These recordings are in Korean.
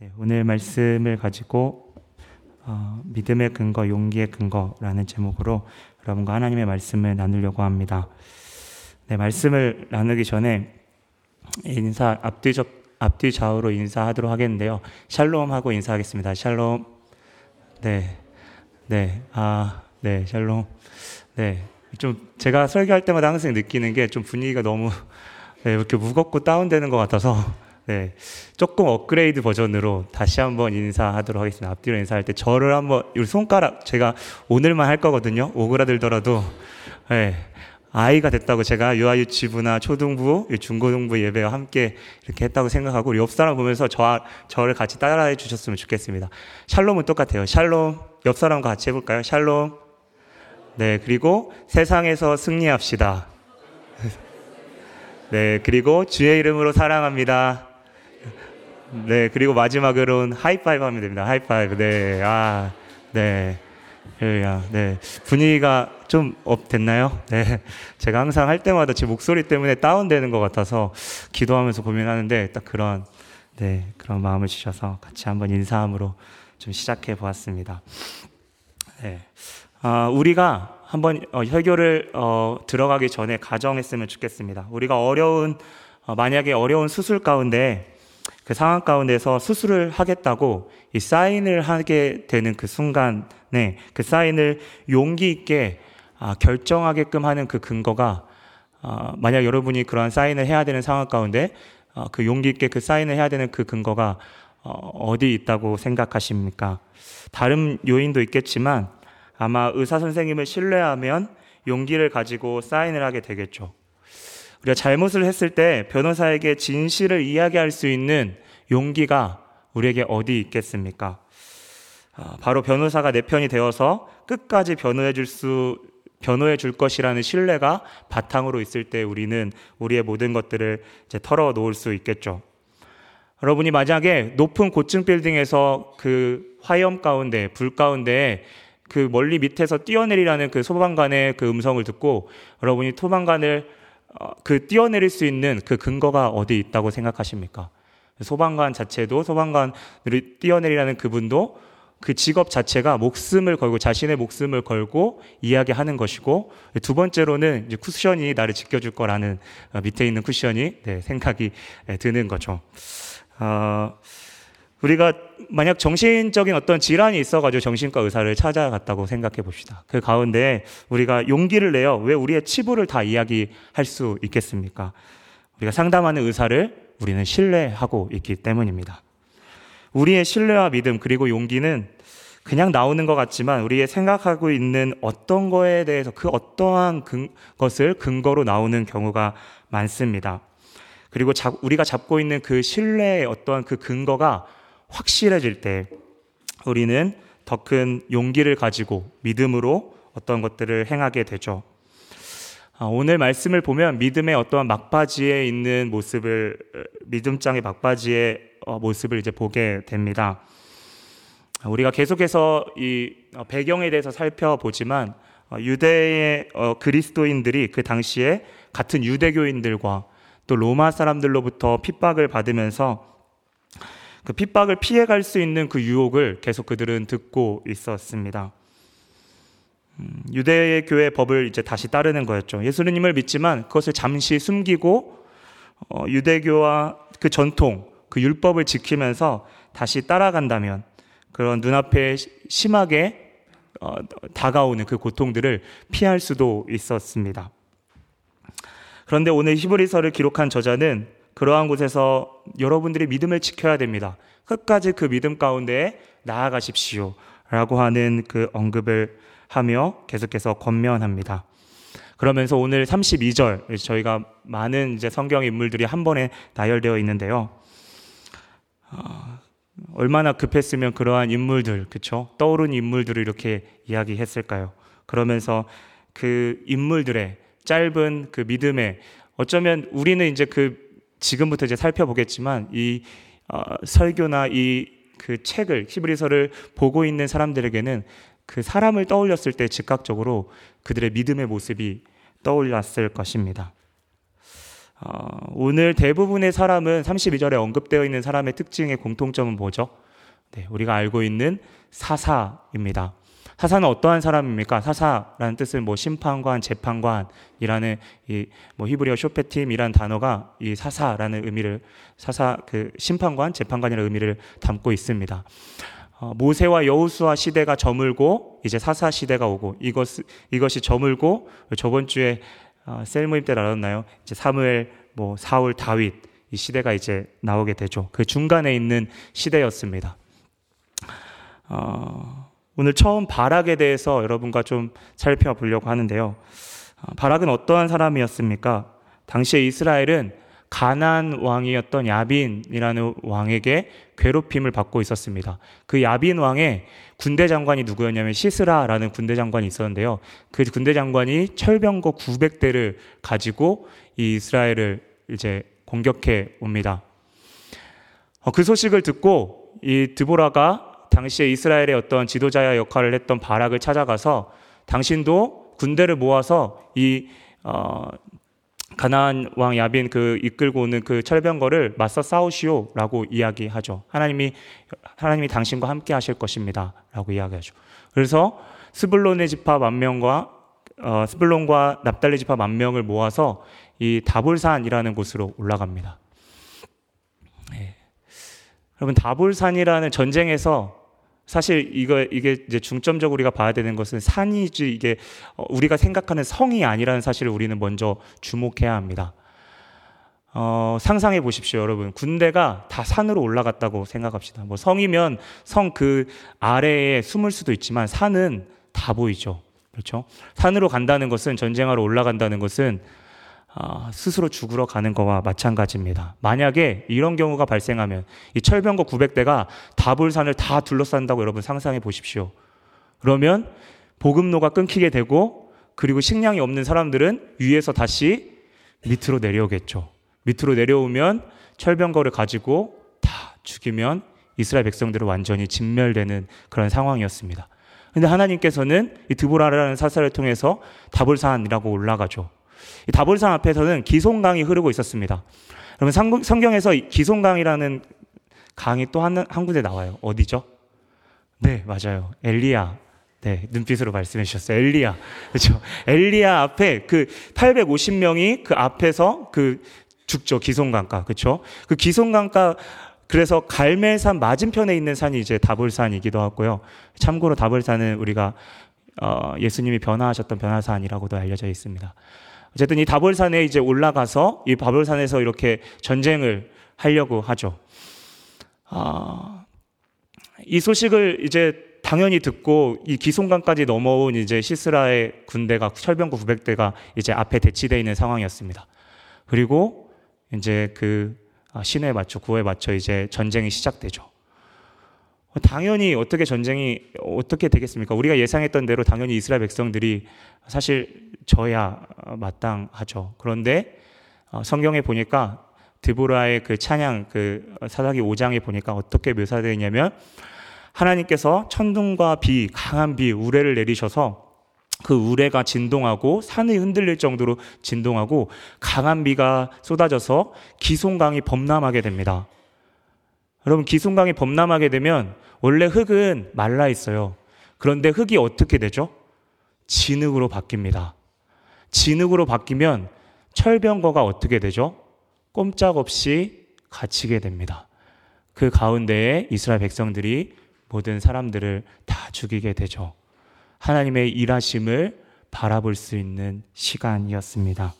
네, 오늘 말씀을 가지고 어, 믿음의 근거, 용기의 근거라는 제목으로 여러분과 하나님의 말씀을 나누려고 합니다. 네, 말씀을 나누기 전에 인사 앞뒤적 앞뒤 좌우로 인사하도록 하겠는데요. 샬롬 하고 인사하겠습니다. 샬롬. 네. 네. 아, 네. 샬롬. 네. 좀 제가 설교할 때마다 항상 느끼는 게 좀 분위기가 너무 네, 이렇게 무겁고 다운되는 것 같아서 네. 조금 업그레이드 버전으로 다시 한번 인사하도록 하겠습니다. 앞뒤로 인사할 때 저를 한번, 이 손가락, 제가 오늘만 할 거거든요. 오그라들더라도, 네. 아이가 됐다고 제가 유아유치부나 초등부, 중고등부 예배와 함께 이렇게 했다고 생각하고 옆 사람 보면서 저, 저를 같이 따라해 주셨으면 좋겠습니다. 샬롬은 똑같아요. 샬롬. 옆 사람과 같이 해볼까요? 샬롬. 네. 그리고 세상에서 승리합시다. 네. 그리고 주의 이름으로 사랑합니다. 네, 그리고 마지막으로는 하이파이브 하면 됩니다. 하이파이브. 네, 아, 네. 야, 네. 분위기가 좀 up 됐나요? 네. 제가 항상 할 때마다 제 목소리 때문에 다운되는 것 같아서 기도하면서 고민하는데 딱 그런, 네, 그런 마음을 주셔서 같이 한번 인사함으로 좀 시작해 보았습니다. 네. 아, 우리가 한번 어, 혈교를 어, 들어가기 전에 가정했으면 좋겠습니다. 우리가 어려운, 어, 만약에 어려운 수술 가운데 그 상황 가운데서 수술을 하겠다고 이 사인을 하게 되는 그 순간에 그 사인을 용기 있게 아, 결정하게끔 하는 그 근거가 아, 만약 여러분이 그러한 사인을 해야 되는 상황 가운데 아, 그 용기 있게 그 사인을 해야 되는 그 근거가 어, 어디 있다고 생각하십니까? 다른 요인도 있겠지만 아마 의사 선생님을 신뢰하면 용기를 가지고 사인을 하게 되겠죠. 우리가 잘못을 했을 때 변호사에게 진실을 이야기할 수 있는 용기가 우리에게 어디 있겠습니까? 아, 바로 변호사가 내 편이 되어서 끝까지 변호해 줄 수, 변호해 줄 것이라는 신뢰가 바탕으로 있을 때 우리는 우리의 모든 것들을 이제 털어 놓을 수 있겠죠. 여러분이 만약에 높은 고층 빌딩에서 그 화염 가운데, 불 가운데 그 멀리 밑에서 뛰어내리라는 그 소방관의 그 음성을 듣고 여러분이 소방관을 어, 그 뛰어내릴 수 있는 그 근거가 어디 있다고 생각하십니까? 소방관 자체도 소방관을 뛰어내리라는 그분도 그 직업 자체가 목숨을 걸고 자신의 목숨을 걸고 이야기하는 것이고 두 번째로는 이제 쿠션이 나를 지켜줄 거라는 어, 밑에 있는 쿠션이 네, 생각이 네, 드는 거죠. 어, 우리가 만약 정신적인 어떤 질환이 있어가지고 정신과 의사를 찾아갔다고 생각해 봅시다. 그 가운데 우리가 용기를 내어 왜 우리의 치부를 다 이야기할 수 있겠습니까? 우리가 상담하는 의사를 우리는 신뢰하고 있기 때문입니다. 우리의 신뢰와 믿음 그리고 용기는 그냥 나오는 것 같지만 우리의 생각하고 있는 어떤 거에 대해서 그 어떠한 근, 것을 근거로 나오는 경우가 많습니다. 그리고 자, 우리가 잡고 있는 그 신뢰의 어떠한 그 근거가 확실해질 때 우리는 더 큰 용기를 가지고 믿음으로 어떤 것들을 행하게 되죠. 아, 오늘 말씀을 보면 믿음의 어떠한 막바지에 있는 모습을 믿음장의 막바지의 어, 모습을 이제 보게 됩니다. 아, 우리가 계속해서 이 어, 배경에 대해서 살펴보지만 어, 유대의 그리스도인들이 그 당시에 같은 유대교인들과 또 로마 사람들로부터 핍박을 받으면서 그 핍박을 피해갈 수 있는 그 유혹을 계속 그들은 듣고 있었습니다. 음, 유대 교회 법을 이제 다시 따르는 거였죠. 예수님을 믿지만 그것을 잠시 숨기고 어, 유대교와 그 전통, 그 율법을 지키면서 다시 따라간다면 그런 눈앞에 심하게 어, 다가오는 그 고통들을 피할 수도 있었습니다. 그런데 오늘 히브리서를 기록한 저자는 그러한 곳에서 여러분들이 믿음을 지켜야 됩니다. 끝까지 그 믿음 가운데 나아가십시오. 라고 하는 그 언급을 하며 계속해서 권면합니다. 그러면서 오늘 32절, 저희가 많은 이제 성경 인물들이 한 번에 나열되어 있는데요. 어, 얼마나 급했으면 그러한 인물들, 그쵸? 떠오른 인물들을 이렇게 이야기했을까요? 그러면서 그 인물들의 짧은 그 믿음에 어쩌면 우리는 이제 그 지금부터 이제 살펴보겠지만 이 어, 설교나 이 그 책을 히브리서를 보고 있는 사람들에게는 그 사람을 떠올렸을 때 즉각적으로 그들의 믿음의 모습이 떠올랐을 것입니다. 어, 오늘 대부분의 사람은 32절에 언급되어 있는 사람의 특징의 공통점은 뭐죠? 네, 우리가 알고 있는 사사입니다. 사사는 어떠한 사람입니까? 사사라는 뜻은 뭐 심판관, 재판관이라는 이 뭐 히브리어 쇼페팀이라는 단어가 이 사사라는 의미를 사사 그 심판관, 재판관이라는 의미를 담고 있습니다. 어, 모세와 여우수아 시대가 저물고 이제 사사 시대가 오고 이것 이것이 저물고 저번 주에 어, 셀 모임 때 나눴나요? 이제 사무엘, 뭐 사울, 다윗 이 시대가 이제 나오게 되죠. 그 중간에 있는 시대였습니다. 어, 오늘 처음 바락에 대해서 여러분과 좀 살펴보려고 하는데요. 어, 바락은 어떠한 사람이었습니까? 당시에 이스라엘은 가난 왕이었던 야빈이라는 왕에게 괴롭힘을 받고 있었습니다. 그 야빈 왕의 군대 장관이 누구였냐면 시스라라는 군대 장관이 있었는데요. 그 군대 장관이 철병거 900대를 가지고 이 이스라엘을 이제 공격해 옵니다. 어, 그 소식을 듣고 이 드보라가 당시에 이스라엘의 어떤 지도자의 역할을 했던 바락을 찾아가서 당신도 군대를 모아서 이 어, 가나안 왕 야빈 그 이끌고 오는 그 철병거를 맞서 싸우시오라고 이야기하죠. 하나님이 하나님이 당신과 함께 하실 것입니다라고 이야기하죠. 그래서 스불론의 집합 만 명과 어, 스불론과 납달리 집합 만 명을 모아서 이 다볼산이라는 곳으로 올라갑니다. 네. 여러분 다볼산이라는 전쟁에서 사실 이거 이게 이제 중점적으로 우리가 봐야 되는 것은 산이지 이게 어, 우리가 생각하는 성이 아니라는 사실을 우리는 먼저 주목해야 합니다. 어, 상상해 보십시오, 여러분. 군대가 다 산으로 올라갔다고 생각합시다. 뭐 성이면 성 그 아래에 숨을 수도 있지만 산은 다 보이죠. 그렇죠? 산으로 간다는 것은 전쟁하러 올라간다는 것은 아, 스스로 죽으러 가는 거와 마찬가지입니다. 만약에 이런 경우가 발생하면 이 철병거 900대가 다불산을 다 둘러싼다고 여러분 상상해 보십시오. 그러면 보급로가 끊기게 되고 그리고 식량이 없는 사람들은 위에서 다시 밑으로 내려오겠죠. 밑으로 내려오면 철병거를 가지고 다 죽이면 이스라엘 백성들은 완전히 진멸되는 그런 상황이었습니다. 근데 하나님께서는 이 드보라라는 사사를 통해서 다볼산이라고 올라가죠. 이 다볼산 앞에서는 기송강이 흐르고 있었습니다. 여러분 성경에서 기송강이라는 강이 또한 한 군데 나와요. 어디죠? 네, 맞아요. 엘리야. 네, 눈빛으로 말씀해 주셨어요. 엘리야. 그렇죠. 엘리야 앞에 그 850명이 그 앞에서 그 죽죠. 기송강가. 그렇죠? 그 기송강가 그래서 갈멜산 맞은편에 있는 산이 이제 다볼산이기도 하고요. 참고로 다볼산은 우리가 어, 예수님이 변화하셨던 변화산이라고도 알려져 있습니다. 어쨌든 이 다볼산에 이제 올라가서 이 다볼산에서 이렇게 전쟁을 하려고 하죠. 아, 이 소식을 이제 당연히 듣고 이 기송강까지 넘어온 이제 시스라의 군대가 철병구 900대가 이제 앞에 대치되어 있는 상황이었습니다. 그리고 이제 그 아, 신에 맞춰 구호에 맞춰 이제 전쟁이 시작되죠. 당연히 어떻게 전쟁이 어떻게 되겠습니까? 우리가 예상했던 대로 당연히 이스라엘 백성들이 사실 져야 마땅하죠. 그런데 어, 성경에 보니까 드보라의 그 찬양 그 사사기 5장에 보니까 어떻게 묘사되어 있냐면 하나님께서 천둥과 비, 강한 비, 우레를 내리셔서 그 우레가 진동하고 산이 흔들릴 정도로 진동하고 강한 비가 쏟아져서 기송강이 범람하게 됩니다. 여러분 기순강이 범람하게 되면 원래 흙은 말라 있어요. 그런데 흙이 어떻게 되죠? 진흙으로 바뀝니다. 진흙으로 바뀌면 철병거가 어떻게 되죠? 꼼짝없이 갇히게 됩니다. 그 가운데에 이스라엘 백성들이 모든 사람들을 다 죽이게 되죠. 하나님의 일하심을 바라볼 수 있는 시간이었습니다.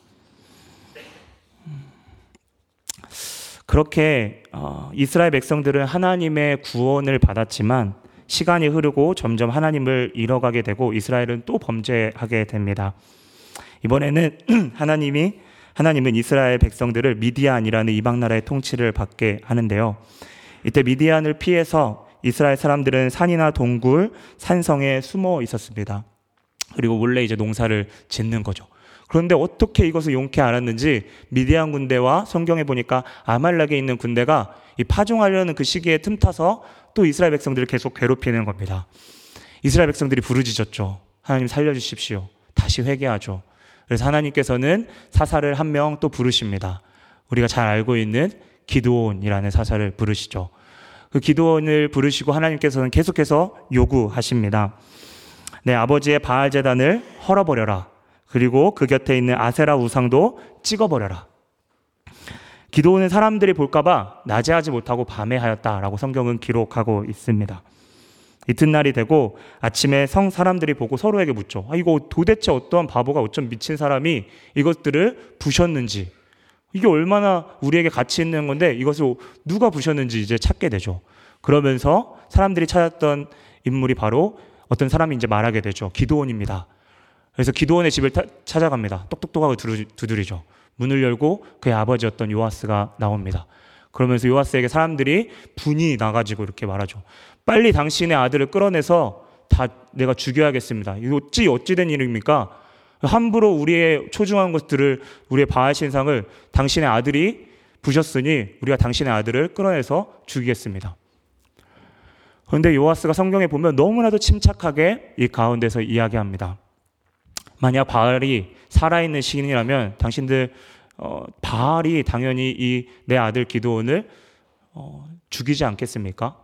그렇게 어, 이스라엘 백성들은 하나님의 구원을 받았지만 시간이 흐르고 점점 하나님을 잃어가게 되고 이스라엘은 또 범죄하게 됩니다. 이번에는 하나님이 하나님은 이스라엘 백성들을 미디안이라는 이방 나라의 통치를 받게 하는데요. 이때 미디안을 피해서 이스라엘 사람들은 산이나 동굴, 산성에 숨어 있었습니다. 그리고 원래 이제 농사를 짓는 거죠. 그런데 어떻게 이것을 용케 알았는지 미디안 군대와 성경에 보니까 아말렉에 있는 군대가 이 파종하려는 그 시기에 틈타서 또 이스라엘 백성들을 계속 괴롭히는 겁니다. 이스라엘 백성들이 부르짖었죠. 하나님 살려주십시오. 다시 회개하죠. 그래서 하나님께서는 사사를 한 명 또 부르십니다. 우리가 잘 알고 있는 기도원이라는 사사를 부르시죠. 그 기도원을 부르시고 하나님께서는 계속해서 요구하십니다. 내 아버지의 바알 제단을 헐어버려라. 그리고 그 곁에 있는 아세라 우상도 찍어버려라. 기도원은 사람들이 볼까봐 낮에 하지 못하고 밤에 하였다라고 성경은 기록하고 있습니다. 이튿날이 되고 아침에 성 사람들이 보고 서로에게 묻죠. 아, 이거 도대체 어떠한 바보가 어쩜 미친 사람이 이것들을 부셨는지. 이게 얼마나 우리에게 가치 있는 건데 이것을 누가 부셨는지 이제 찾게 되죠. 그러면서 사람들이 찾았던 인물이 바로 어떤 사람이 이제 말하게 되죠. 기도원입니다. 그래서 기도원의 집을 타, 찾아갑니다. 똑똑똑하고 두드리죠. 문을 열고 그의 아버지였던 요아스가 나옵니다. 그러면서 요아스에게 사람들이 분이 나가지고 이렇게 말하죠. 빨리 당신의 아들을 끌어내서 다 내가 죽여야겠습니다. 이거 어찌 어찌 된 일입니까? 함부로 우리의 초중한 것들을 우리의 바알 신상을 당신의 아들이 부셨으니 우리가 당신의 아들을 끌어내서 죽이겠습니다. 그런데 요아스가 성경에 보면 너무나도 침착하게 이 가운데서 이야기합니다. 만약 바알이 살아있는 시인이라면 당신들 어, 바알이 당연히 이 내 아들 기도원을 어, 죽이지 않겠습니까?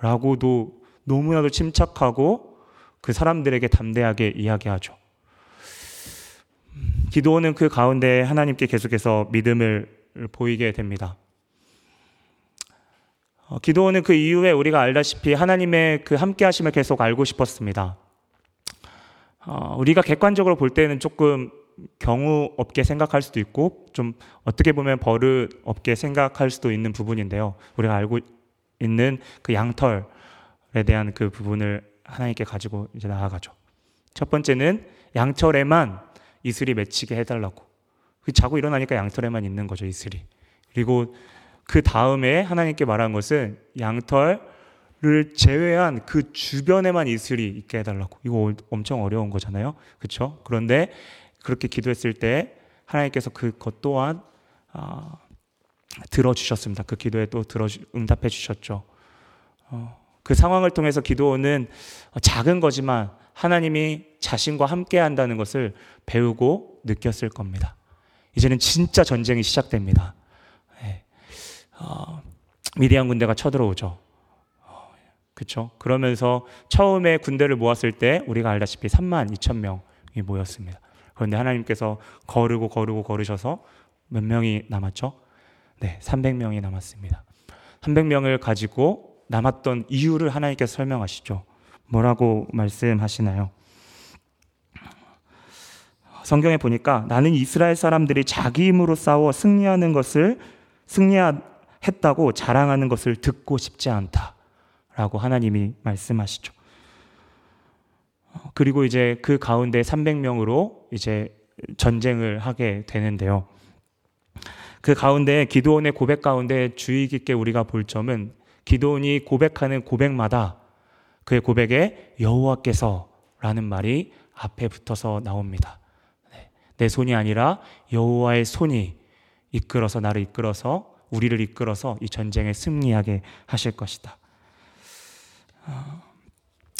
라고도 너무나도 침착하고 그 사람들에게 담대하게 이야기하죠. 기도원은 그 가운데 하나님께 계속해서 믿음을 보이게 됩니다. 어, 기도원은 그 이후에 우리가 알다시피 하나님의 그 함께 하심을 계속 알고 싶었습니다. 어, 우리가 객관적으로 볼 때는 조금 경우 없게 생각할 수도 있고 좀 어떻게 보면 버릇 없게 생각할 수도 있는 부분인데요. 우리가 알고 있는 그 양털에 대한 그 부분을 하나님께 가지고 이제 나아가죠. 첫 번째는 양털에만 이슬이 맺히게 해달라고. 그 자고 일어나니까 양털에만 있는 거죠, 이슬이. 그리고 그 다음에 하나님께 말한 것은 양털 를 제외한 그 주변에만 이슬이 있게 해달라고. 이거 엄청 어려운 거잖아요. 그렇죠? 그런데 그렇게 기도했을 때 하나님께서 그것 또한 어, 들어주셨습니다. 그 기도에 또 들어 응답해 주셨죠. 어, 그 상황을 통해서 기도는 작은 거지만 하나님이 자신과 함께 한다는 것을 배우고 느꼈을 겁니다. 이제는 진짜 전쟁이 시작됩니다. 네. 어, 미디안 군대가 쳐들어오죠. 그렇죠? 그러면서 처음에 군대를 모았을 때 우리가 알다시피 3만 2천 명이 모였습니다. 그런데 하나님께서 거르고 거르고 거르셔서 몇 명이 남았죠? 네, 300명이 남았습니다. 300명을 가지고 남았던 이유를 하나님께서 설명하시죠. 뭐라고 말씀하시나요? 성경에 보니까 나는 이스라엘 사람들이 자기 힘으로 싸워 승리하는 것을 승리했다고 자랑하는 것을 듣고 싶지 않다. 라고 하나님이 말씀하시죠. 그리고 이제 그 가운데 300명으로 이제 전쟁을 하게 되는데요. 그 가운데 기도원의 고백 가운데 주의 깊게 우리가 볼 점은 기도원이 고백하는 고백마다 그의 고백에 여호와께서라는 말이 앞에 붙어서 나옵니다. 네. 내 손이 아니라 여호와의 손이 이끌어서 나를 이끌어서 우리를 이끌어서 이 전쟁에 승리하게 하실 것이다.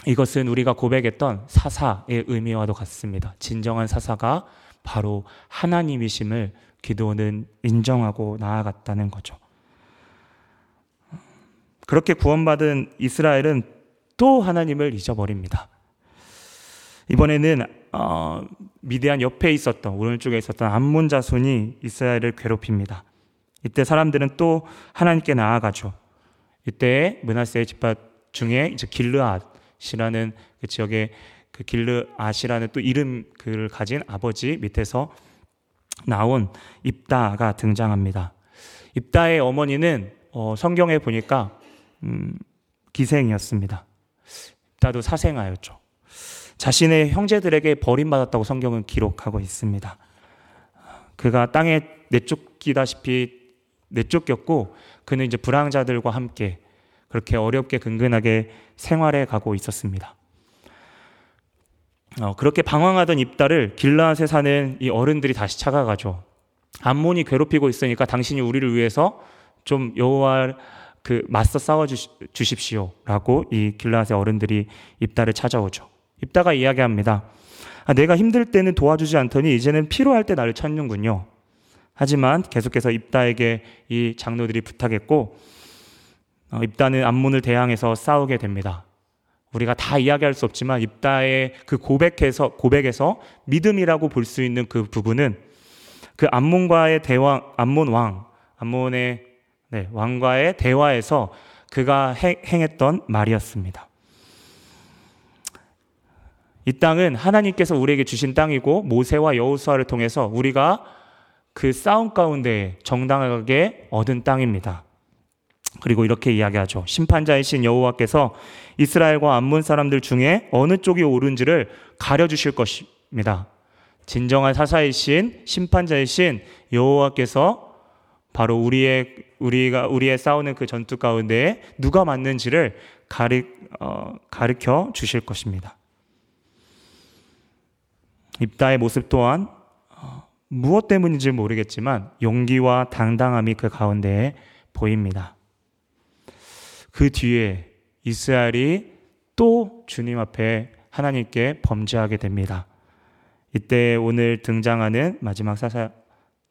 이것은 우리가 고백했던 사사의 의미와도 같습니다. 진정한 사사가 바로 하나님이심을 기도는 인정하고 나아갔다는 거죠. 그렇게 구원받은 이스라엘은 또 하나님을 잊어버립니다. 이번에는 어, 미대한 옆에 있었던 오른쪽에 있었던 암몬 자손이 이스라엘을 괴롭힙니다. 이때 사람들은 또 하나님께 나아가죠. 이때 문하세의 집합 중에 이제 길르앗이라는 그 지역의 그 길르앗이라는 또 이름 을 가진 아버지 밑에서 나온 입다가 등장합니다. 입다의 어머니는 어, 성경에 보니까 음, 기생이었습니다. 입다도 사생아였죠. 자신의 형제들에게 버림받았다고 성경은 기록하고 있습니다. 그가 땅에 내쫓기다시피 내쫓겼고 그는 이제 불황자들과 함께 그렇게 어렵게 근근하게 생활해 가고 있었습니다. 어, 그렇게 방황하던 입다를 길라앗에 사는 이 어른들이 다시 찾아가죠. 암몬이 괴롭히고 있으니까 당신이 우리를 위해서 좀 여호와 그 맞서 싸워 주십시오라고 이 길라앗의 어른들이 입다를 찾아오죠. 입다가 이야기합니다. 아, 내가 힘들 때는 도와주지 않더니 이제는 필요할 때 나를 찾는군요. 하지만 계속해서 입다에게 이 장로들이 부탁했고 어, 입다는 암몬을 대항해서 싸우게 됩니다. 우리가 다 이야기할 수 없지만 입다의 그 고백에서 고백에서 믿음이라고 볼 수 있는 그 부분은 그 암몬과의 대왕 암몬 왕 암몬의 네, 왕과의 대화에서 그가 행했던 말이었습니다. 이 땅은 하나님께서 우리에게 주신 땅이고 모세와 여호수아를 통해서 우리가 그 싸움 가운데 정당하게 얻은 땅입니다. 그리고 이렇게 이야기하죠. 심판자이신 여호와께서 이스라엘과 암몬 사람들 중에 어느 쪽이 옳은지를 가려 주실 것입니다. 진정한 사사이신 심판자이신 여호와께서 바로 우리의 우리가 우리의 싸우는 그 전투 가운데 누가 맞는지를 가르 어, 가르쳐 주실 것입니다. 입다의 모습 또한 어, 무엇 때문인지 모르겠지만 용기와 당당함이 그 가운데에 보입니다. 그 뒤에 이스라엘이 또 주님 앞에 하나님께 범죄하게 됩니다. 이때 오늘 등장하는 마지막 사사는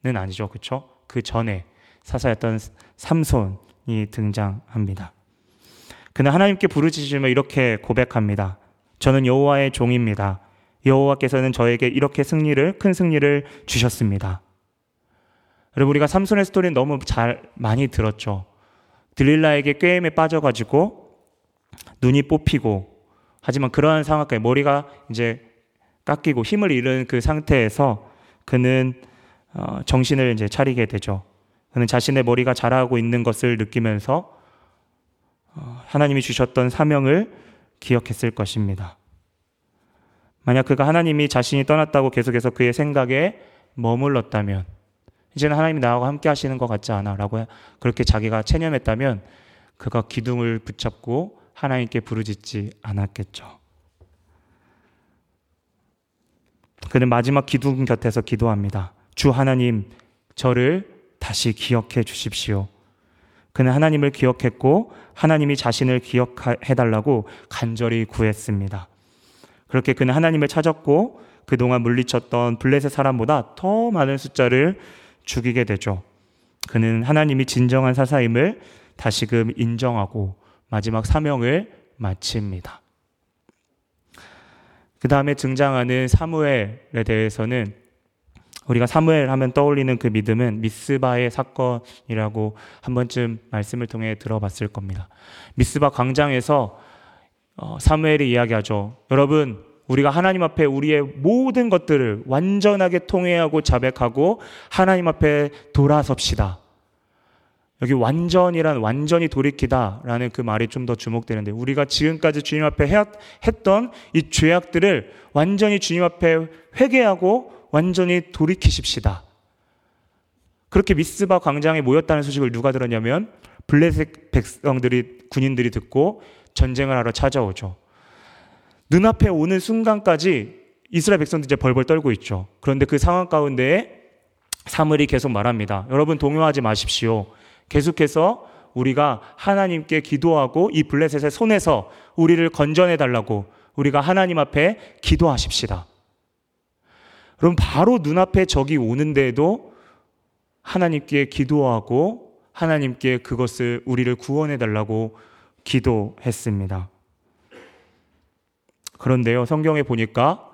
아니죠. 그렇죠? 그 전에 사사였던 삼손이 등장합니다. 그는 하나님께 부르짖으며 이렇게 고백합니다. 저는 여호와의 종입니다. 여호와께서는 저에게 이렇게 승리를 큰 승리를 주셨습니다. 여러분 우리가 삼손의 스토리는 너무 잘 많이 들었죠. 들릴라에게 꾀임에 빠져가지고 눈이 뽑히고 하지만 그러한 상황까지 머리가 이제 깎이고 힘을 잃은 그 상태에서 그는 어, 정신을 이제 차리게 되죠. 그는 자신의 머리가 자라고 있는 것을 느끼면서 어, 하나님이 주셨던 사명을 기억했을 것입니다. 만약 그가 하나님이 자신이 떠났다고 계속해서 그의 생각에 머물렀다면 이제는 하나님이 나하고 함께 하시는 것 같지 않아 라고 그렇게 자기가 체념했다면 그가 기둥을 붙잡고 하나님께 부르짖지 않았겠죠. 그는 마지막 기둥 곁에서 기도합니다. 주 하나님, 저를 다시 기억해 주십시오. 그는 하나님을 기억했고 하나님이 자신을 기억해 달라고 간절히 구했습니다. 그렇게 그는 하나님을 찾았고 그동안 물리쳤던 블레셋 사람보다 더 많은 숫자를 죽이게 되죠. 그는 하나님이 진정한 사사임을 다시금 인정하고 마지막 사명을 마칩니다. 그 다음에 등장하는 사무엘에 대해서는 우리가 사무엘 하면 떠올리는 그 믿음은 미스바의 사건이라고 한 번쯤 말씀을 통해 들어봤을 겁니다. 미스바 광장에서 어, 사무엘이 이야기하죠. 여러분, 우리가 하나님 앞에 우리의 모든 것들을 완전하게 통회하고 자백하고 하나님 앞에 돌아섭시다. 여기 완전이란 완전히 돌이키다라는 그 말이 좀 더 주목되는데 우리가 지금까지 주님 앞에 했던 이 죄악들을 완전히 주님 앞에 회개하고 완전히 돌이키십시다. 그렇게 미스바 광장에 모였다는 소식을 누가 들었냐면 블레셋 백성들이 군인들이 듣고 전쟁을 하러 찾아오죠. 눈앞에 오는 순간까지 이스라엘 백성들이 이제 벌벌 떨고 있죠. 그런데 그 상황 가운데 사물이 계속 말합니다. 여러분 동요하지 마십시오. 계속해서 우리가 하나님께 기도하고 이 블레셋의 손에서 우리를 건져내 달라고 우리가 하나님 앞에 기도하십시다. 그럼 바로 눈앞에 적이 오는데도 하나님께 기도하고 하나님께 그것을 우리를 구원해 달라고 기도했습니다. 그런데요, 성경에 보니까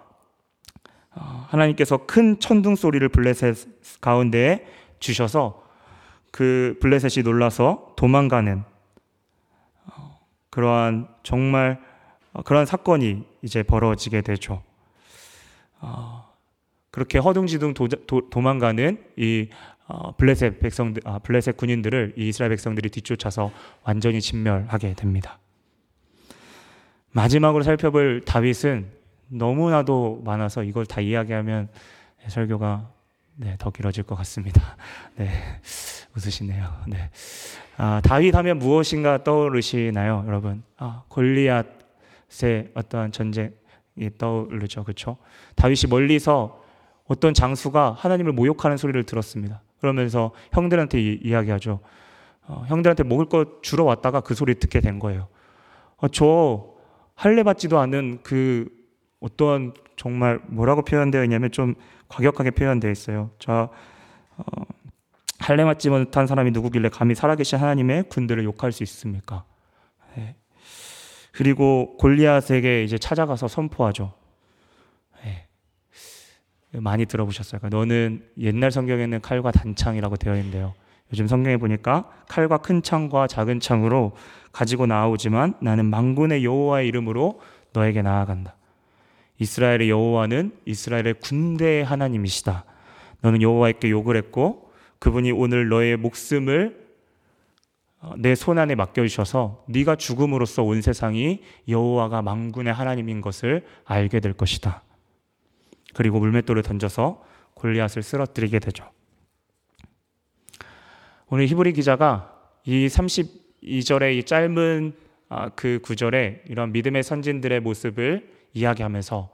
어, 하나님께서 큰 천둥 소리를 블레셋 가운데에 주셔서 그 블레셋이 놀라서 도망가는 어, 그러한 정말 어, 그러한 사건이 이제 벌어지게 되죠. 그렇게 허둥지둥 도, 도 망가는이 블레셋 백성들, 아, 블레셋 군인들을 이 이스라엘 백성들이 뒤쫓아서 완전히 진멸하게 됩니다. 마지막으로 살펴볼 다윗은 너무나도 많아서 이걸 다 이야기하면 설교가 네, 더 길어질 것 같습니다. 네, 웃으시네요. 네. 아, 다윗 하면 무엇인가 떠오르시나요, 여러분? 아, 골리앗의 어떠한 전쟁이 떠오르죠, 그렇죠? 다윗이 멀리서 어떤 장수가 하나님을 모욕하는 소리를 들었습니다. 그러면서 형들한테 이, 야기하죠 어, 형들한테 먹을 거 주러 왔다가 그 소리 듣게 된 거예요. 어, 저 할례 받지도 않은 그 어떠한 정말 뭐라고 표현되어 있냐면 좀 과격하게 표현되어 있어요. 저 어, 할례 맞지 못한 사람이 누구길래 감히 살아계신 하나님의 군대를 욕할 수 있습니까? 네. 그리고 골리앗에게 이제 찾아가서 선포하죠. 네. 많이 들어보셨어요. 너는 옛날 성경에는 칼과 단창이라고 되어 있는데요. 요즘 성경에 보니까 칼과 큰 창과 작은 창으로 가지고 나오지만 나는 망군의 여호와의 이름으로 너에게 나아간다. 이스라엘의 여호와는 이스라엘의 군대의 하나님이시다. 너는 여호와께 욕을 했고 그분이 오늘 너의 목숨을 어, 내손 안에 맡겨 주셔서 네가 죽음으로써 온 세상이 여호와가 망군의 하나님인 것을 알게 될 것이다. 그리고 물맷돌을 던져서 골리앗을 쓰러뜨리게 되죠. 오늘 히브리 기자가 이 32절의 이 짧은 아, 그 구절에 이런 믿음의 선진들의 모습을 이야기하면서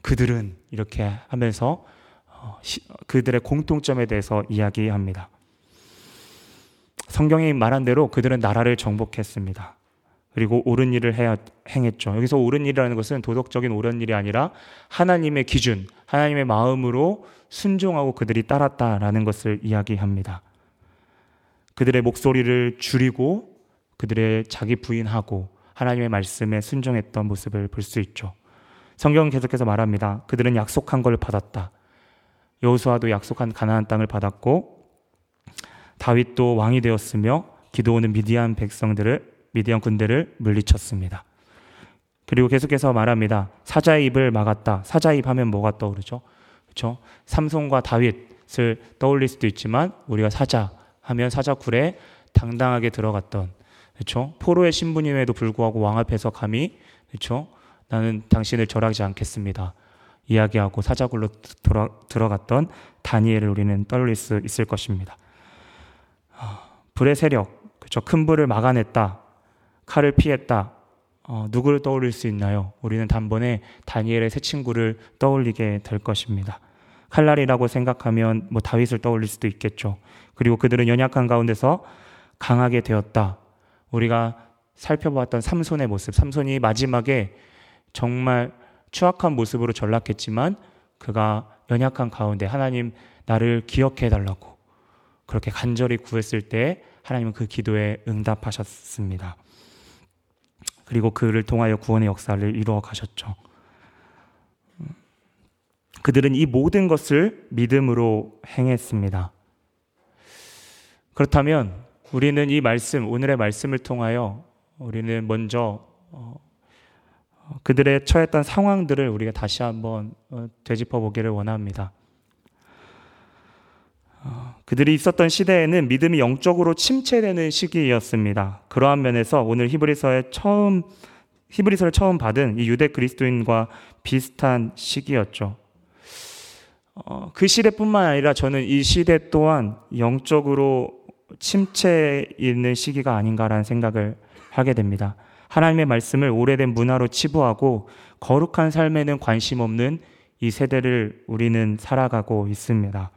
그들은 이렇게 하면서 어, 그들의 공통점에 대해서 이야기합니다. 성경이 말한 대로 그들은 나라를 정복했습니다. 그리고 옳은 일을 해야, 행했죠. 여기서 옳은 일이라는 것은 도덕적인 옳은 일이 아니라 하나님의 기준, 하나님의 마음으로 순종하고 그들이 따랐다라는 것을 이야기합니다. 그들의 목소리를 줄이고 그들의 자기 부인하고 하나님의 말씀에 순종했던 모습을 볼 수 있죠. 성경은 계속해서 말합니다. 그들은 약속한 걸 받았다. 여호수아도 약속한 가나안 땅을 받았고 다윗도 왕이 되었으며 기도오는 미디안 백성들을 미디안 군대를 물리쳤습니다. 그리고 계속해서 말합니다. 사자의 입을 막았다. 사자의 입 하면 뭐가 떠오르죠? 그렇죠? 삼손과 다윗을 떠올릴 수도 있지만 우리가 사자 하면 사자굴에 당당하게 들어갔던 그렇죠? 포로의 신분임에도 불구하고 왕 앞에서 감히 그렇죠? 나는 당신을 절하지 않겠습니다. 이야기하고 사자굴로 들어, 들어갔던 다니엘을 우리는 떠올릴 수 있을 것입니다. 아, 불의 세력, 그렇죠? 큰 불을 막아냈다. 칼을 피했다. 어, 누구를 떠올릴 수 있나요? 우리는 단번에 다니엘의 새 친구를 떠올리게 될 것입니다. 칼날이라고 생각하면 뭐 다윗을 떠올릴 수도 있겠죠. 그리고 그들은 연약한 가운데서 강하게 되었다. 우리가 살펴보았던 삼손의 모습, 삼손이 마지막에 정말 추악한 모습으로 전락했지만 그가 연약한 가운데 하나님 나를 기억해 달라고 그렇게 간절히 구했을 때 하나님은 그 기도에 응답하셨습니다. 그리고 그를 통하여 구원의 역사를 이루어 가셨죠. 그들은 이 모든 것을 믿음으로 행했습니다. 그렇다면 우리는 이 말씀, 오늘의 말씀을 통하여 우리는 먼저 어, 그들의 처했던 상황들을 우리가 다시 한번 어, 되짚어 보기를 원합니다. 어, 그들이 있었던 시대에는 믿음이 영적으로 침체되는 시기였습니다. 그러한 면에서 오늘 히브리서에 처음 히브리서를 처음 받은 이 유대 그리스도인과 비슷한 시기였죠. 어, 그 시대뿐만 아니라 저는 이 시대 또한 영적으로 침체 있는 시기가 아닌가라는 생각을 하게 됩니다. 하나님의 말씀을 오래된 문화로 치부하고 거룩한 삶에는 관심 없는 이 세대를 우리는 살아가고 있습니다.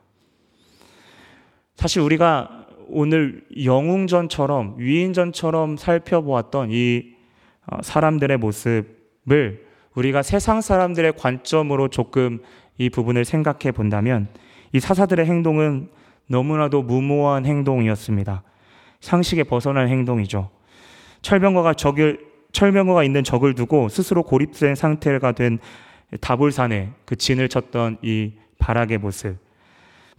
사실 우리가 오늘 영웅전처럼 위인전처럼 살펴보았던 이 어, 사람들의 모습을 우리가 세상 사람들의 관점으로 조금 이 부분을 생각해 본다면 이 사사들의 행동은 너무나도 무모한 행동이었습니다. 상식에 벗어난 행동이죠. 철병거가 적을 철병거가 있는 적을 두고 스스로 고립된 상태가 된 다볼산에 그 진을 쳤던 이 바락의 모습.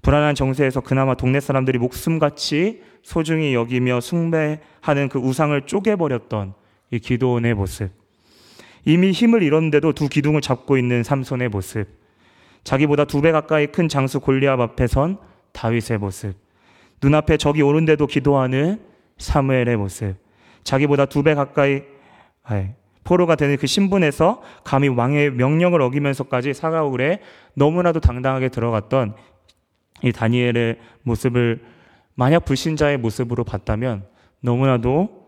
불안한 정세에서 그나마 동네 사람들이 목숨같이 소중히 여기며 숭배하는 그 우상을 쪼개버렸던 이 기도원의 모습. 이미 힘을 잃었는데도 두 기둥을 잡고 있는 삼손의 모습. 자기보다 두 배 가까이 큰 장수 골리압 앞에 선 다윗의 모습. 눈앞에 적이 오는데도 기도하는 사무엘의 모습. 자기보다 두 배 가까이 포로가 되는 그 신분에서 감히 왕의 명령을 어기면서까지 사가울에 너무나도 당당하게 들어갔던 이 다니엘의 모습을 만약 불신자의 모습으로 봤다면 너무나도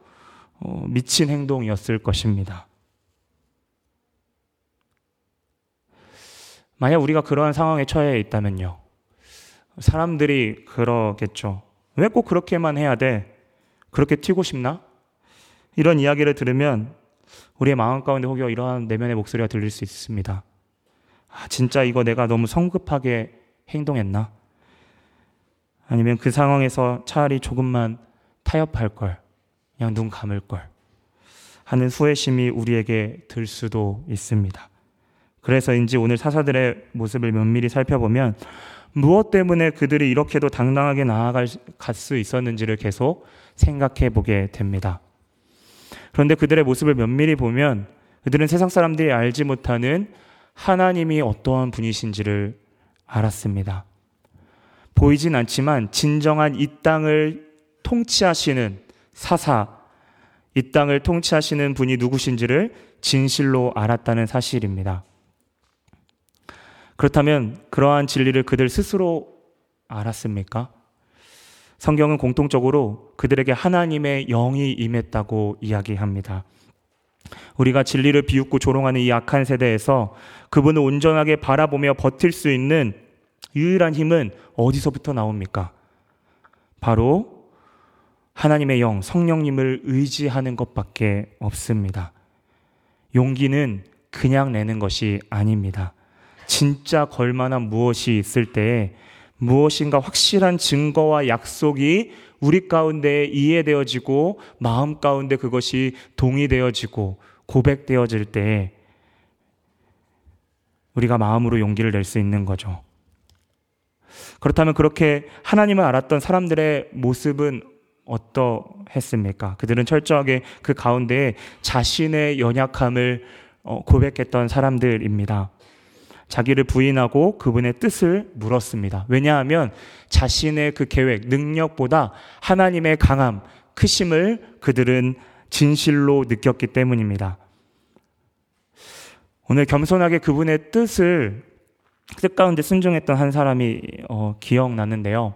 어, 미친 행동이었을 것입니다. 만약 우리가 그러한 상황에 처해 있다면요. 사람들이 그러겠죠. 왜 꼭 그렇게만 해야 돼? 그렇게 튀고 싶나? 이런 이야기를 들으면 우리의 마음 가운데 혹여 이러한 내면의 목소리가 들릴 수 있습니다. 아, 진짜 이거 내가 너무 성급하게 행동했나? 아니면 그 상황에서 차라리 조금만 타협할 걸, 그냥 눈 감을 걸 하는 후회심이 우리에게 들 수도 있습니다. 그래서인지 오늘 사사들의 모습을 면밀히 살펴보면 무엇 때문에 그들이 이렇게도 당당하게 나아갈 수 있었는지를 계속 생각해 보게 됩니다. 그런데 그들의 모습을 면밀히 보면 그들은 세상 사람들이 알지 못하는 하나님이 어떠한 분이신지를 알았습니다. 보이진 않지만 진정한 이 땅을 통치하시는 사사, 이 땅을 통치하시는 분이 누구신지를 진실로 알았다는 사실입니다. 그렇다면 그러한 진리를 그들 스스로 알았습니까? 성경은 공통적으로 그들에게 하나님의 영이 임했다고 이야기합니다. 우리가 진리를 비웃고 조롱하는 이 악한 세대에서 그분을 온전하게 바라보며 버틸 수 있는 유일한 힘은 어디서부터 나옵니까? 바로 하나님의 영, 성령님을 의지하는 것밖에 없습니다. 용기는 그냥 내는 것이 아닙니다. 진짜 걸만한 무엇이 있을 때에 무엇인가 확실한 증거와 약속이 우리 가운데 이해되어지고 마음 가운데 그것이 동의되어지고 고백되어질 때 우리가 마음으로 용기를 낼 수 있는 거죠. 그렇다면 그렇게 하나님을 알았던 사람들의 모습은 어떠했습니까? 그들은 철저하게 그 가운데 자신의 연약함을 어, 고백했던 사람들입니다. 자기를 부인하고 그분의 뜻을 물었습니다. 왜냐하면 자신의 그 계획, 능력보다 하나님의 강함, 크심을 그들은 진실로 느꼈기 때문입니다. 오늘 겸손하게 그분의 뜻을 뜻 가운데 순종했던 한 사람이 어, 기억나는데요.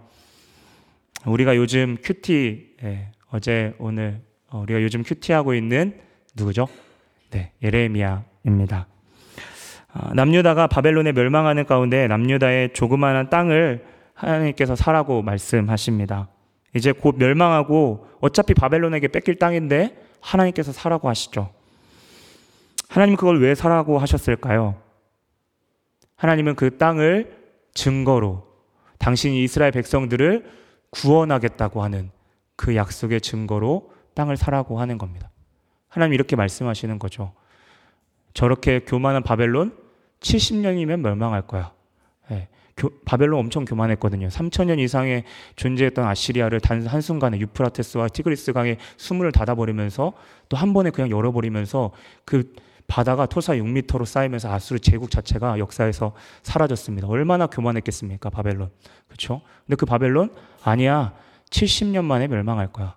우리가 요즘 큐티 예, 어제 오늘 어, 우리가 요즘 큐티하고 있는 누구죠? 네, 예레미야입니다. 아, 남유다가 바벨론에 멸망하는 가운데 남유다의 조그마한 땅을 하나님께서 사라고 말씀하십니다. 이제 곧 멸망하고 어차피 바벨론에게 뺏길 땅인데 하나님께서 사라고 하시죠. 하나님 그걸 왜 사라고 하셨을까요? 하나님은 그 땅을 증거로 당신이 이스라엘 백성들을 구원하겠다고 하는 그 약속의 증거로 땅을 사라고 하는 겁니다. 하나님 이렇게 말씀하시는 거죠. 저렇게 교만한 바벨론 70년이면 멸망할 거야. 네. 교, 바벨론 엄청 교만했거든요. 3천년 이상의 존재했던 아시리아를 단 한순간에 유프라테스와 티그리스 강에 수문을 닫아버리면서 또 한 번에 그냥 열어버리면서 그 바다가 토사 6미터로 쌓이면서 아수르 제국 자체가 역사에서 사라졌습니다. 얼마나 교만했겠습니까, 바벨론. 그렇죠? 근데 그 바벨론 아니야. 70년 만에 멸망할 거야.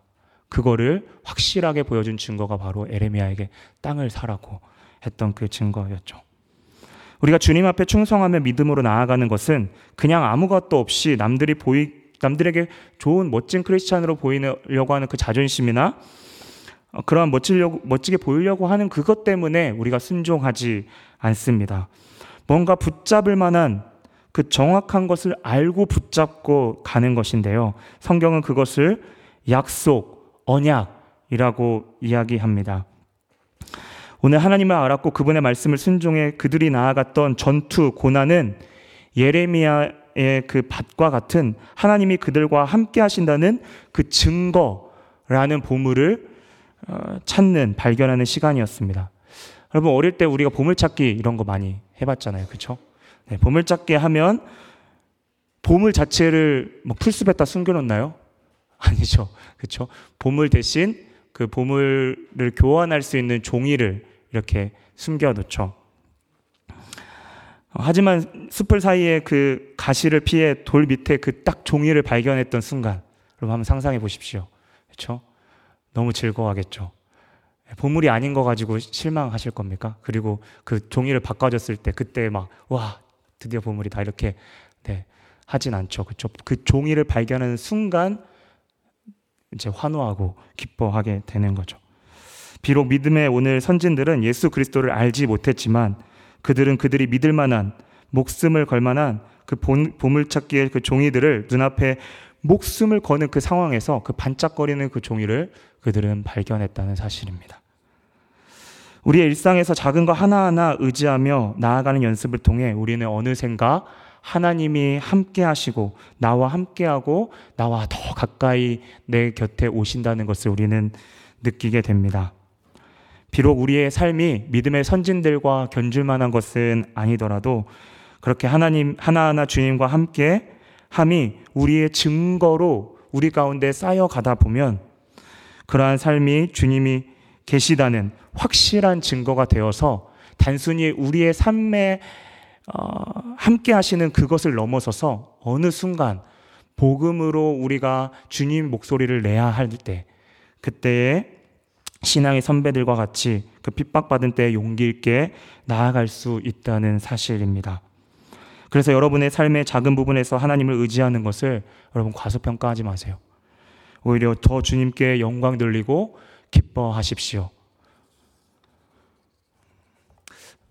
그거를 확실하게 보여준 증거가 바로 에레미야에게 땅을 사라고 했던 그 증거였죠. 우리가 주님 앞에 충성하며 믿음으로 나아가는 것은 그냥 아무것도 없이 남들이 보이 남들에게 좋은 멋진 크리스찬으로 보이려고 하는 그 자존심이나 어, 그러한 멋지려고, 멋지게 보이려고 하는 그것 때문에 우리가 순종하지 않습니다. 뭔가 붙잡을 만한 그 정확한 것을 알고 붙잡고 가는 것인데요. 성경은 그것을 약속, 언약이라고 이야기합니다. 오늘 하나님을 알았고 그분의 말씀을 순종해 그들이 나아갔던 전투, 고난은 예레미야의 그 밭과 같은 하나님이 그들과 함께 하신다는 그 증거라는 보물을 어, 찾는, 발견하는 시간이었습니다. 여러분, 어릴 때 우리가 보물찾기 이런 거 많이 해봤잖아요. 그쵸? 네, 보물찾기 하면 보물 자체를 뭐 풀숲에다 숨겨놓나요? 아니죠. 그쵸? 보물 대신 그 보물을 교환할 수 있는 종이를 이렇게 숨겨놓죠. 하지만 숲을 사이에 그 가시를 피해 돌 밑에 그 딱 종이를 발견했던 순간, 여러분 한번 상상해 보십시오. 그렇죠? 너무 즐거워하겠죠. 보물이 아닌 거 가지고 실망하실 겁니까? 그리고 그 종이를 바꿔줬을 때 그때 막 와 드디어 보물이다 이렇게 네, 하진 않죠. 그렇죠? 그 종이를 발견하는 순간 이제 환호하고 기뻐하게 되는 거죠. 비록 믿음의 오늘 선진들은 예수 그리스도를 알지 못했지만 그들은 그들이 믿을 만한 목숨을 걸 만한 그 보물찾기의 그 종이들을 눈앞에 목숨을 거는 그 상황에서 그 반짝거리는 그 종이를 그들은 발견했다는 사실입니다. 우리의 일상에서 작은 거 하나하나 의지하며 나아가는 연습을 통해 우리는 어느샌가 하나님이 함께 하시고 나와 함께 하고 나와 더 가까이 내 곁에 오신다는 것을 우리는 느끼게 됩니다. 비록 우리의 삶이 믿음의 선진들과 견줄 만한 것은 아니더라도 그렇게 하나님 하나하나 주님과 함께 함이 우리의 증거로 우리 가운데 쌓여 가다 보면 그러한 삶이 주님이 계시다는 확실한 증거가 되어서 단순히 우리의 삶에 어, 함께 하시는 그것을 넘어서서 어느 순간 복음으로 우리가 주님 목소리를 내야 할 때, 그때에 신앙의 선배들과 같이 그 핍박받은 때에 용기 있게 나아갈 수 있다는 사실입니다. 그래서 여러분의 삶의 작은 부분에서 하나님을 의지하는 것을 여러분 과소평가하지 마세요. 오히려 더 주님께 영광 돌리고 기뻐하십시오.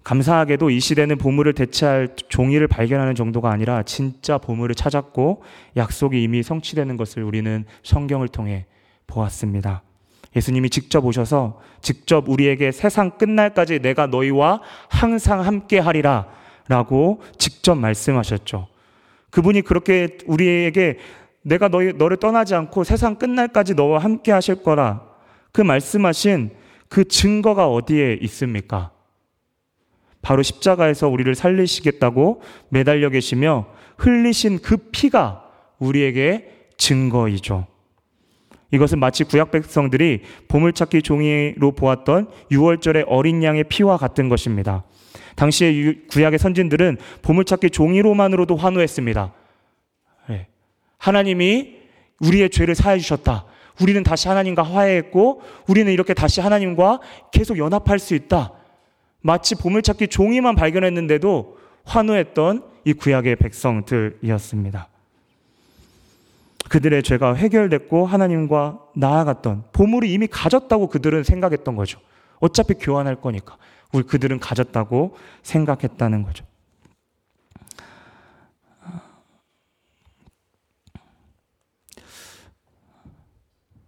감사하게도 이 시대는 보물을 대체할 종이를 발견하는 정도가 아니라 진짜 보물을 찾았고 약속이 이미 성취되는 것을 우리는 성경을 통해 보았습니다. 예수님이 직접 오셔서 직접 우리에게 세상 끝날까지 내가 너희와 항상 함께 하리라 라고 직접 말씀하셨죠. 그분이 그렇게 우리에게 내가 너희, 너를 떠나지 않고 세상 끝날까지 너와 함께 하실 거라 그 말씀하신 그 증거가 어디에 있습니까? 바로 십자가에서 우리를 살리시겠다고 매달려 계시며 흘리신 그 피가 우리에게 증거이죠. 이것은 마치 구약 백성들이 보물찾기 종이로 보았던 6월절의 어린 양의 피와 같은 것입니다. 당시의 구약의 선진들은 보물찾기 종이로만으로도 환호했습니다. 네. 하나님이 우리의 죄를 사해 주셨다. 우리는 다시 하나님과 화해했고 우리는 이렇게 다시 하나님과 계속 연합할 수 있다. 마치 보물찾기 종이만 발견했는데도 환호했던 이 구약의 백성들이었습니다. 그들의 죄가 해결됐고 하나님과 나아갔던 보물이 이미 가졌다고 그들은 생각했던 거죠. 어차피 교환할 거니까. 우리 그들은 가졌다고 생각했다는 거죠.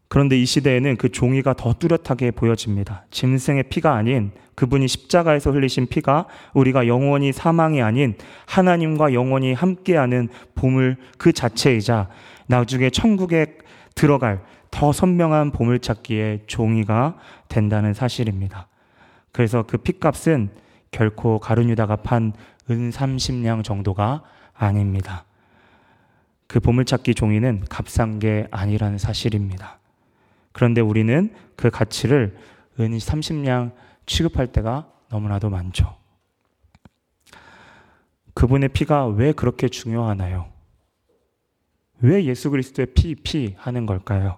그런데 이 시대에는 그 종이가 더 뚜렷하게 보여집니다. 짐승의 피가 아닌 그분이 십자가에서 흘리신 피가 우리가 영원히 사망이 아닌 하나님과 영원히 함께하는 보물 그 자체이자 나중에 천국에 들어갈 더 선명한 보물 찾기의 종이가 된다는 사실입니다. 그래서 그 피값은 결코 가룟유다가 판 은 30냥 정도가 아닙니다. 그 보물찾기 종이는 값싼 게 아니라는 사실입니다. 그런데 우리는 그 가치를 은 30냥 취급할 때가 너무나도 많죠. 그분의 피가 왜 그렇게 중요하나요? 왜 예수 그리스도의 피, 피 하는 걸까요?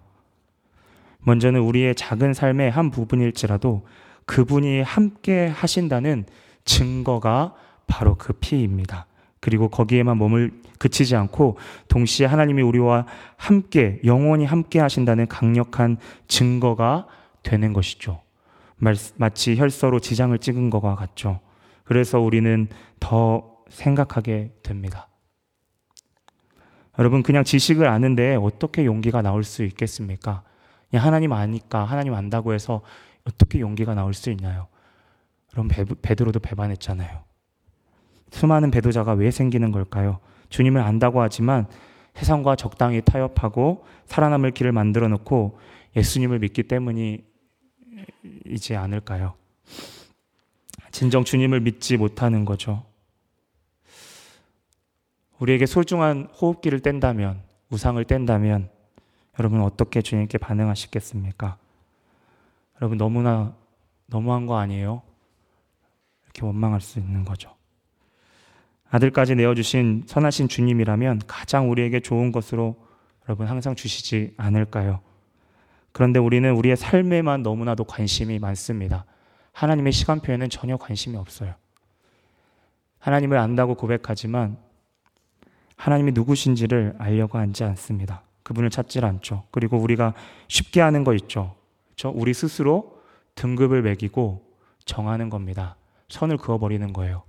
먼저는 우리의 작은 삶의 한 부분일지라도 그분이 함께 하신다는 증거가 바로 그 피입니다. 그리고 거기에만 몸을 그치지 않고 동시에 하나님이 우리와 함께 영원히 함께 하신다는 강력한 증거가 되는 것이죠. 마치 혈서로 지장을 찍은 것과 같죠. 그래서 우리는 더 생각하게 됩니다. 여러분 그냥 지식을 아는데 어떻게 용기가 나올 수 있겠습니까? 그냥 하나님 아니까 하나님 안다고 해서 어떻게 용기가 나올 수 있나요? 그럼 베드로도 배반했잖아요. 수많은 배도자가 왜 생기는 걸까요? 주님을 안다고 하지만 세상과 적당히 타협하고 살아남을 길을 만들어 놓고 예수님을 믿기 때문이지 않을까요? 진정 주님을 믿지 못하는 거죠. 우리에게 소중한 호흡기를 뗀다면, 우상을 뗀다면, 여러분 어떻게 주님께 반응하시겠습니까? 여러분 너무나 너무한 거 아니에요? 이렇게 원망할 수 있는 거죠. 아들까지 내어주신 선하신 주님이라면 가장 우리에게 좋은 것으로 여러분 항상 주시지 않을까요? 그런데 우리는 우리의 삶에만 너무나도 관심이 많습니다. 하나님의 시간표에는 전혀 관심이 없어요. 하나님을 안다고 고백하지만 하나님이 누구신지를 알려고 하지 않습니다. 그분을 찾질 않죠. 그리고 우리가 쉽게 하는 거 있죠. 그렇죠? 우리 스스로 등급을 매기고 정하는 겁니다. 선을 그어버리는 거예요.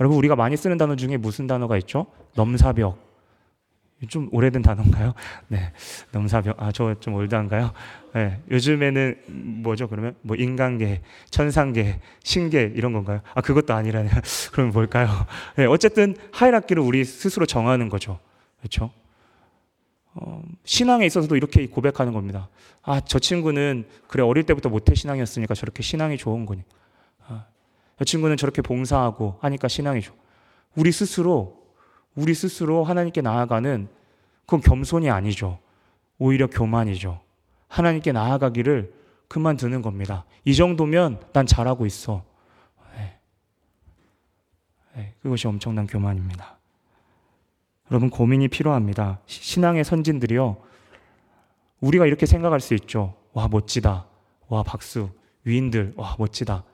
여러분 우리가 많이 쓰는 단어 중에 무슨 단어가 있죠? 넘사벽. 좀 오래된 단어인가요? 네. 넘사벽. 아, 저 좀 올드한가요? 네. 요즘에는 뭐죠, 그러면? 뭐 인간계, 천상계, 신계 이런 건가요? 아, 그것도 아니라네요. 그러면 뭘까요? 네. 어쨌든 하이라키를 우리 스스로 정하는 거죠. 그렇죠? 어, 신앙에 있어서도 이렇게 고백하는 겁니다. 아, 저 친구는 그래 어릴 때부터 모태 신앙이었으니까 저렇게 신앙이 좋은 거니. 아, 저 친구는 저렇게 봉사하고 하니까 신앙이 좋. 우리 스스로 우리 스스로 하나님께 나아가는 그건 겸손이 아니죠. 오히려 교만이죠. 하나님께 나아가기를 그만두는 겁니다. 이 정도면 난 잘하고 있어. 네. 네, 그것이 엄청난 교만입니다. 여러분 고민이 필요합니다. 신앙의 선진들이요. 우리가 이렇게 생각할 수 있죠. 와 멋지다. 와 박수. 위인들. 와 멋지다.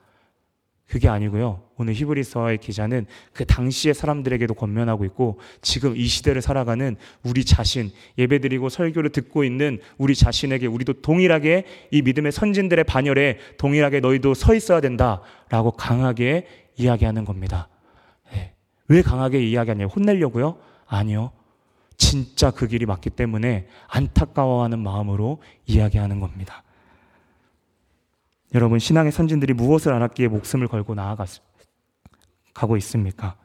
그게 아니고요. 오늘 히브리서의 기자는 그 당시의 사람들에게도 권면하고 있고 지금 이 시대를 살아가는 우리 자신, 예배드리고 설교를 듣고 있는 우리 자신에게 우리도 동일하게 이 믿음의 선진들의 반열에 동일하게 너희도 서 있어야 된다라고 강하게 이야기하는 겁니다. 네. 왜 강하게 이야기하냐요? 혼내려고요? 아니요. 진짜 그 길이 맞기 때문에 안타까워하는 마음으로 이야기하는 겁니다. 여러분, 신앙의 선진들이 무엇을 알았기에 목숨을 걸고 나아가고 있습니까?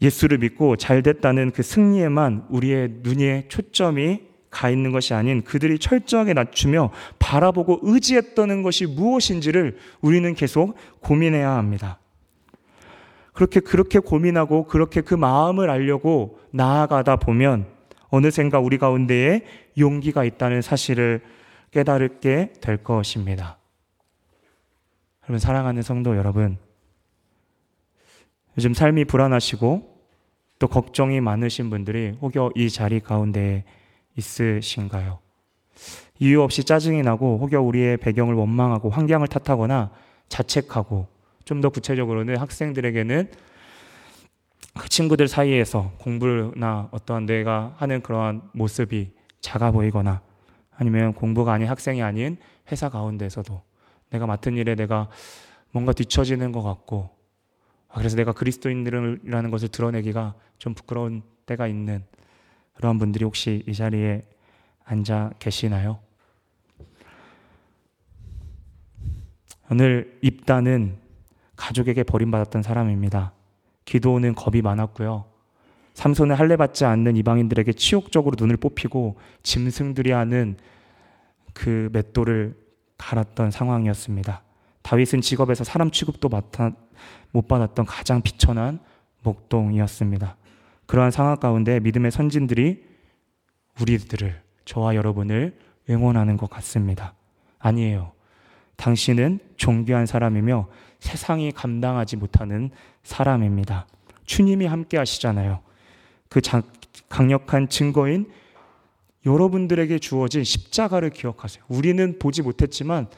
예수를 믿고 잘 됐다는 그 승리에만 우리의 눈에 초점이 가 있는 것이 아닌 그들이 철저하게 낮추며 바라보고 의지했다는 것이 무엇인지를 우리는 계속 고민해야 합니다. 그렇게 그렇게 고민하고 그렇게 그 마음을 알려고 나아가다 보면 어느샌가 우리 가운데에 용기가 있다는 사실을 깨달게 될 것입니다. 여러분, 사랑하는 성도 여러분, 요즘 삶이 불안하시고 또 걱정이 많으신 분들이 혹여 이 자리 가운데 있으신가요? 이유 없이 짜증이 나고 혹여 우리의 배경을 원망하고 환경을 탓하거나 자책하고 좀 더 구체적으로는 학생들에게는 그 친구들 사이에서 공부나 어떠한 내가 하는 그러한 모습이 작아 보이거나 아니면 공부가 아닌 학생이 아닌 회사 가운데서도 내가 맡은 일에 내가 뭔가 뒤처지는 것 같고 아, 그래서 내가 그리스도인이라는 것을 드러내기가 좀 부끄러운 때가 있는 그런 분들이 혹시 이 자리에 앉아 계시나요? 오늘 입단은 가족에게 버림받았던 사람입니다. 기도는 겁이 많았고요. 삼손은 할례 받지 않는 이방인들에게 치욕적으로 눈을 뽑히고 짐승들이 하는 그 맷돌을 갈았던 상황이었습니다. 다윗은 직업에서 사람 취급도 못 받았던 가장 비천한 목동이었습니다. 그러한 상황 가운데 믿음의 선진들이 우리들을, 저와 여러분을 응원하는 것 같습니다. 아니에요. 당신은 존귀한 사람이며 세상이 감당하지 못하는 사람입니다. 주님이 함께 하시잖아요. 그 강력한 증거인 여러분들에게 주어진 십자가를 기억하세요. 우리는 보지 못했지만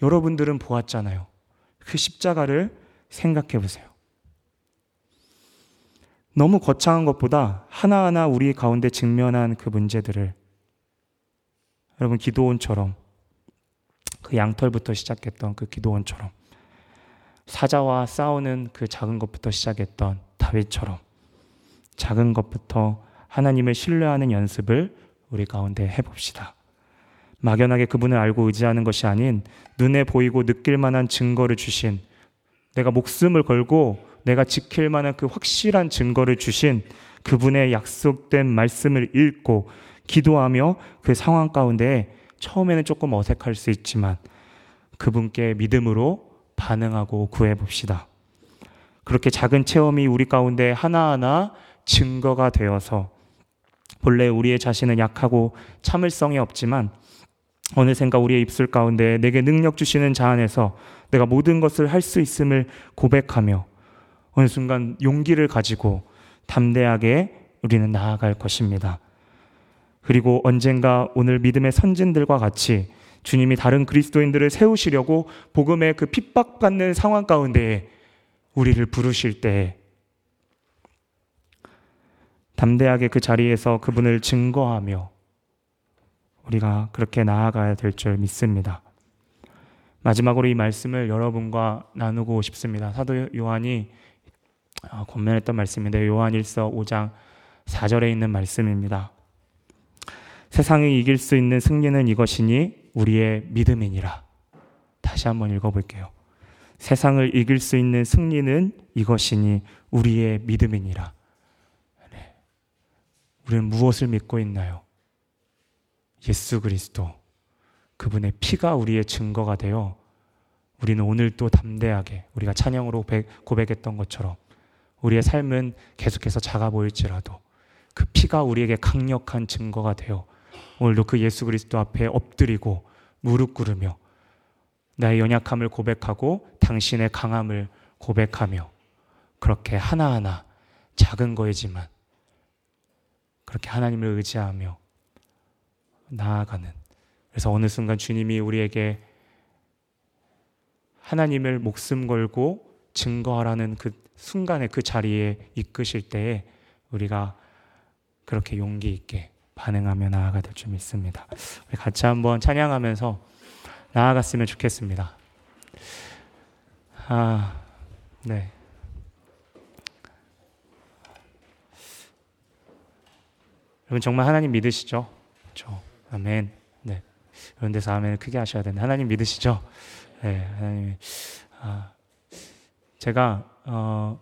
여러분들은 보았잖아요. 그 십자가를 생각해 보세요. 너무 거창한 것보다 하나하나 우리 가운데 직면한 그 문제들을 여러분 기도원처럼 그 양털부터 시작했던 그 기도원처럼 사자와 싸우는 그 작은 것부터 시작했던 다윗처럼 작은 것부터 하나님을 신뢰하는 연습을 우리 가운데 해봅시다. 막연하게 그분을 알고 의지하는 것이 아닌 눈에 보이고 느낄 만한 증거를 주신 내가 목숨을 걸고 내가 지킬 만한 그 확실한 증거를 주신 그분의 약속된 말씀을 읽고 기도하며 그 상황 가운데 처음에는 조금 어색할 수 있지만 그분께 믿음으로 반응하고 구해봅시다. 그렇게 작은 체험이 우리 가운데 하나하나 증거가 되어서 본래 우리의 자신은 약하고 참을성이 없지만 어느샌가 우리의 입술 가운데 내게 능력 주시는 자 안에서 내가 모든 것을 할 수 있음을 고백하며 어느 순간 용기를 가지고 담대하게 우리는 나아갈 것입니다. 그리고 언젠가 오늘 믿음의 선진들과 같이 주님이 다른 그리스도인들을 세우시려고 복음의 그 핍박받는 상황 가운데 우리를 부르실 때 담대하게 그 자리에서 그분을 증거하며 우리가 그렇게 나아가야 될 줄 믿습니다. 마지막으로 이 말씀을 여러분과 나누고 싶습니다. 사도 요한이 아, 권면했던 말씀인데 요한 1서 5장 4절에 있는 말씀입니다. 세상을 이길 수 있는 승리는 이것이니 우리의 믿음이니라. 다시 한번 읽어볼게요. 세상을 이길 수 있는 승리는 이것이니 우리의 믿음이니라. 네. 우리는 무엇을 믿고 있나요? 예수 그리스도. 그분의 피가 우리의 증거가 되어 우리는 오늘 또 담대하게 우리가 찬양으로 고백했던 것처럼 우리의 삶은 계속해서 작아 보일지라도 그 피가 우리에게 강력한 증거가 되어 오늘도 그 예수 그리스도 앞에 엎드리고 무릎 꿇으며 나의 연약함을 고백하고 당신의 강함을 고백하며 그렇게 하나하나 작은 거이지만 그렇게 하나님을 의지하며 나아가는 그래서 어느 순간 주님이 우리에게 하나님을 목숨 걸고 증거하라는 그 순간에 그 자리에 이끄실 때에 우리가 그렇게 용기 있게 반응하며 나아가 될 줄 믿습니다. 우리 같이 한번 찬양하면서 나아갔으면 좋겠습니다. 아, 네. 여러분 정말 하나님 믿으시죠? 그렇죠. 아멘. 네. 이런 데서 아멘을 크게 하셔야 되는데 하나님 믿으시죠? 네, 하나님. 아, 제가 어,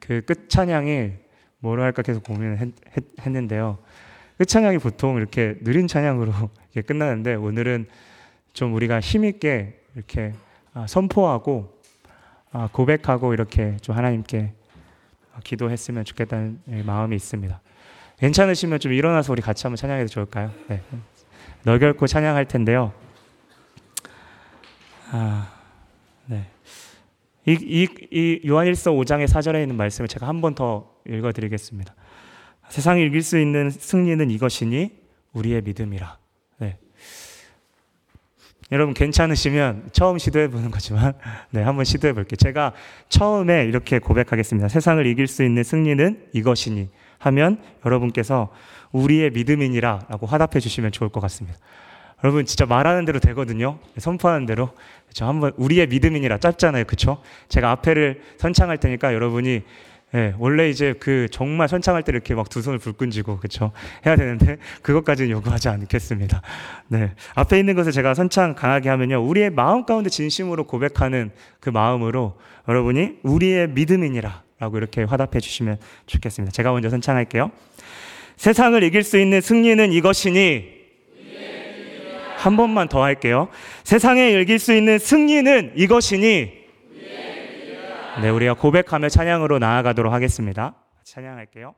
그 끝찬양이 뭐로 할까 계속 고민을 했, 했 는데요 끝찬양이 보통 이렇게 느린 찬양으로 이렇게 끝나는데 오늘은 좀 우리가 힘 있게 이렇게 아, 선포하고 아, 고백하고 이렇게 좀 하나님께 기도했으면 좋겠다는 마음이 있습니다. 괜찮으시면 좀 일어나서 우리 같이 한번 찬양해도 좋을까요? 네. 너 결코 찬양할 텐데요. 아, 네. 이, 이, 이 요한일서 5장의 4절에 있는 말씀을 제가 한 번 더 읽어드리겠습니다. 세상을 이길 수 있는 승리는 이것이니 우리의 믿음이라. 네. 여러분 괜찮으시면 처음 시도해 보는 거지만 네, 한번 시도해 볼게요. 제가 처음에 이렇게 고백하겠습니다. 세상을 이길 수 있는 승리는 이것이니 하면 여러분께서 우리의 믿음이니라 라고 화답해 주시면 좋을 것 같습니다. 여러분 진짜 말하는 대로 되거든요. 선포하는 대로. 그렇죠. 한번 우리의 믿음이니라 짧잖아요. 그렇죠? 제가 앞에를 선창할 테니까 여러분이 예, 원래 이제 그 정말 선창할 때 이렇게 막 두 손을 불끈지고 그렇죠 해야 되는데 그것까지는 요구하지 않겠습니다. 네 앞에 있는 것을 제가 선창 강하게 하면요 우리의 마음 가운데 진심으로 고백하는 그 마음으로 여러분이 우리의 믿음이니라 라고 이렇게 화답해 주시면 좋겠습니다. 제가 먼저 선창할게요. 세상을 이길 수 있는 승리는 이것이니 한 번만 더 할게요. 세상에 이길 수 있는 승리는 이것이니 네, 우리가 고백하며 찬양으로 나아가도록 하겠습니다. 찬양할게요.